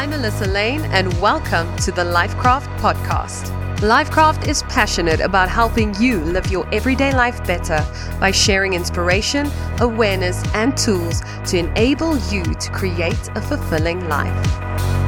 I'm Melissa Lainn, and welcome to the LifeKraft podcast. LifeKraft is passionate about helping you live your everyday life better by sharing inspiration, awareness, and tools to enable you to create a fulfilling life.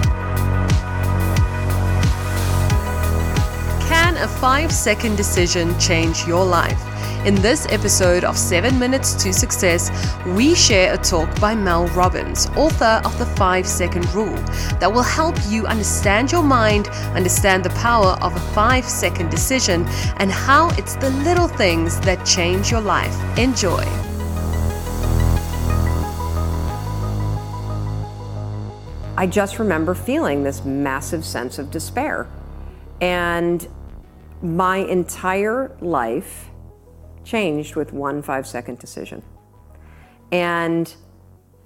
A five second decision change your life? In this episode of 7 Minutes to Success, we share a talk by Mel Robbins, author of the 5 Second Rule, that will help you understand your mind, understand the power of a 5 second decision, and how it's the little things that change your life. Enjoy. I just remember feeling this massive sense of despair. And my entire life changed with one five second decision. And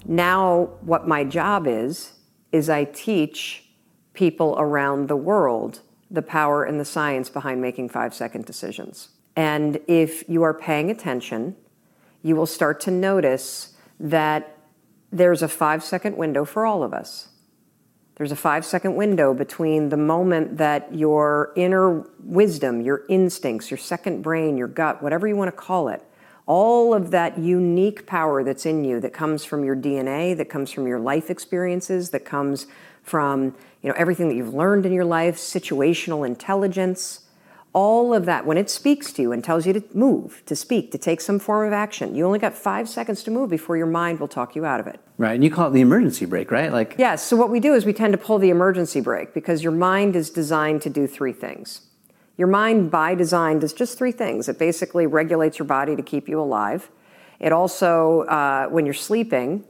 now, what my job is, is I teach people around the world the power and the science behind making five second decisions. And if you are paying attention, you will start to notice that there's a five second window for all of us. There's a five second window between the moment that your inner wisdom, your instincts, your second brain, your gut, whatever you want to call it, all of that unique power that's in you that comes from your DNA, that comes from your life experiences, that comes from you know everything that you've learned in your life, situational intelligence, all of that, when it speaks to you and tells you to move, to speak, to take some form of action, you only got five seconds to move before your mind will talk you out of it. Right, and you call it the emergency brake, right? Like yes. So what we do is we tend to pull the emergency brake because your mind is designed to do three things. Your mind, by design, does just three things. It basically regulates your body to keep you alive. It also, uh, when you're sleeping,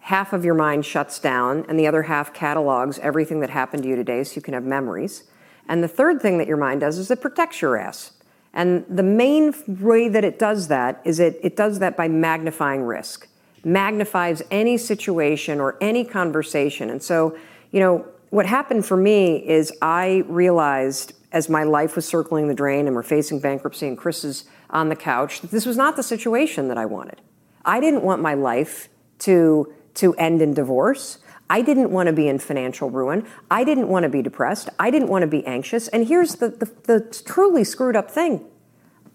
half of your mind shuts down, and the other half catalogs everything that happened to you today, so you can have memories. And the third thing that your mind does is it protects your ass. And the main way that it does that is it, it does that by magnifying risk, magnifies any situation or any conversation. And so, you know, what happened for me is I realized as my life was circling the drain and we're facing bankruptcy and Chris is on the couch that this was not the situation that I wanted. I didn't want my life to, to end in divorce. I didn't want to be in financial ruin. I didn't want to be depressed. I didn't want to be anxious. And here's the, the, the, truly screwed up thing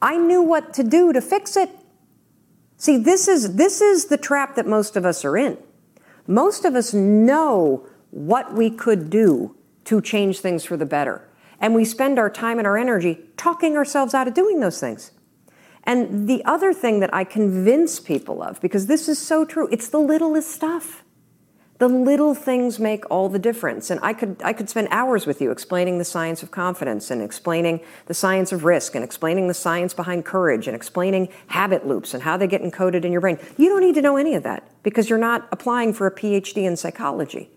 I knew what to do to fix it. See, this is, this is the trap that most of us are in. Most of us know what we could do to change things for the better. And we spend our time and our energy talking ourselves out of doing those things. And the other thing that I convince people of, because this is so true, it's the littlest stuff. The little things make all the difference. And I could, I could spend hours with you explaining the science of confidence and explaining the science of risk and explaining the science behind courage and explaining habit loops and how they get encoded in your brain. You don't need to know any of that because you're not applying for a PhD in psychology.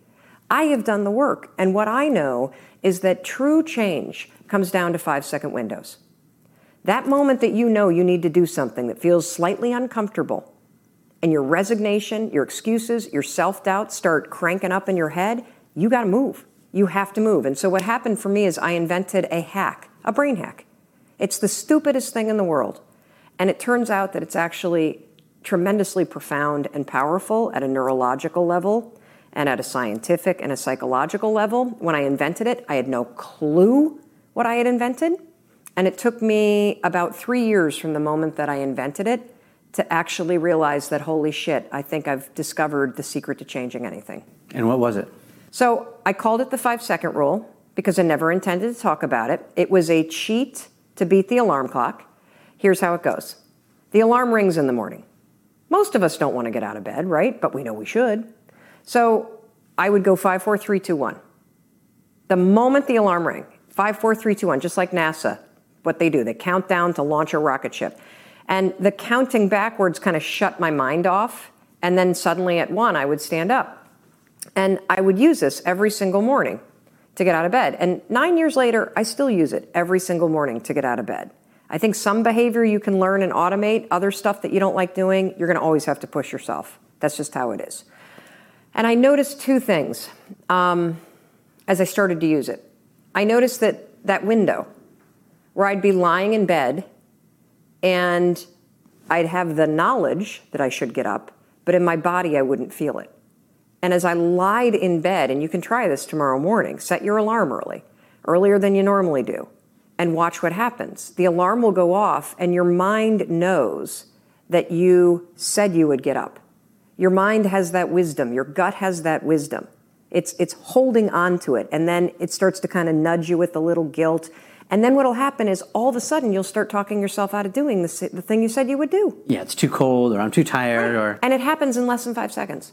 I have done the work. And what I know is that true change comes down to five second windows. That moment that you know you need to do something that feels slightly uncomfortable, and your resignation, your excuses, your self doubt start cranking up in your head, you got to move. You have to move. And so, what happened for me is I invented a hack, a brain hack. It's the stupidest thing in the world. And it turns out that it's actually tremendously profound and powerful at a neurological level and at a scientific and a psychological level. When I invented it, I had no clue what I had invented. And it took me about three years from the moment that I invented it to actually realize that, holy shit, I think I've discovered the secret to changing anything. And what was it? So I called it the five second rule because I never intended to talk about it. It was a cheat to beat the alarm clock. Here's how it goes the alarm rings in the morning. Most of us don't want to get out of bed, right? But we know we should. So I would go five, four, three, two, one. The moment the alarm rang, five, four, three, two, one, just like NASA, what they do, they count down to launch a rocket ship. And the counting backwards kind of shut my mind off. And then suddenly at one, I would stand up. And I would use this every single morning to get out of bed. And nine years later, I still use it every single morning to get out of bed. I think some behavior you can learn and automate, other stuff that you don't like doing, you're going to always have to push yourself. That's just how it is. And I noticed two things um, as I started to use it. I noticed that that window where I'd be lying in bed and I'd have the knowledge that I should get up, but in my body I wouldn't feel it. And as I lied in bed, and you can try this tomorrow morning, set your alarm early, earlier than you normally do, and watch what happens. The alarm will go off, and your mind knows that you said you would get up. Your mind has that wisdom, your gut has that wisdom. It's, it's holding on to it, and then it starts to kind of nudge you with a little guilt. And then what'll happen is all of a sudden you'll start talking yourself out of doing the, the thing you said you would do. Yeah, it's too cold, or I'm too tired, or. And it happens in less than five seconds.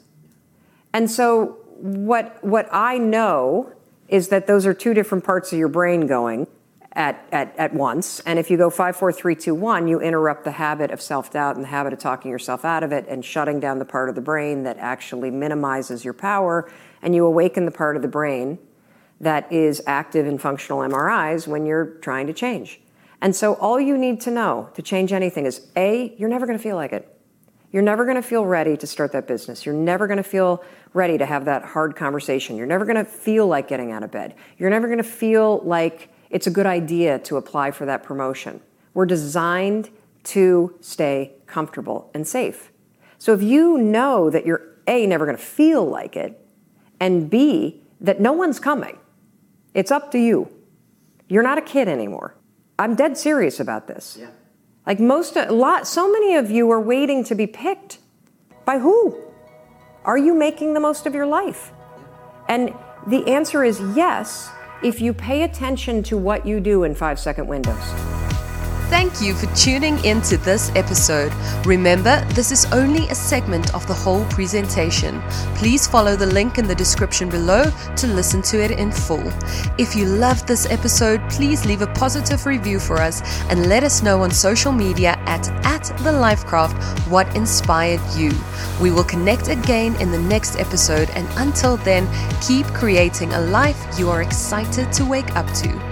And so what, what I know is that those are two different parts of your brain going at, at, at once. And if you go five, four, three, two, one, you interrupt the habit of self doubt and the habit of talking yourself out of it and shutting down the part of the brain that actually minimizes your power. And you awaken the part of the brain that is active in functional MRIs when you're trying to change. And so all you need to know to change anything is A, you're never going to feel like it. You're never going to feel ready to start that business. You're never going to feel ready to have that hard conversation. You're never going to feel like getting out of bed. You're never going to feel like it's a good idea to apply for that promotion. We're designed to stay comfortable and safe. So if you know that you're A, never going to feel like it, and B, that no one's coming, it's up to you. You're not a kid anymore. I'm dead serious about this. Yeah. Like most, a lot, so many of you are waiting to be picked. By who? Are you making the most of your life? And the answer is yes, if you pay attention to what you do in five second windows. Thank you for tuning into this episode. Remember, this is only a segment of the whole presentation. Please follow the link in the description below to listen to it in full. If you loved this episode, please leave a positive review for us and let us know on social media at, at the LifeKraft what inspired you. We will connect again in the next episode, and until then, keep creating a life you are excited to wake up to.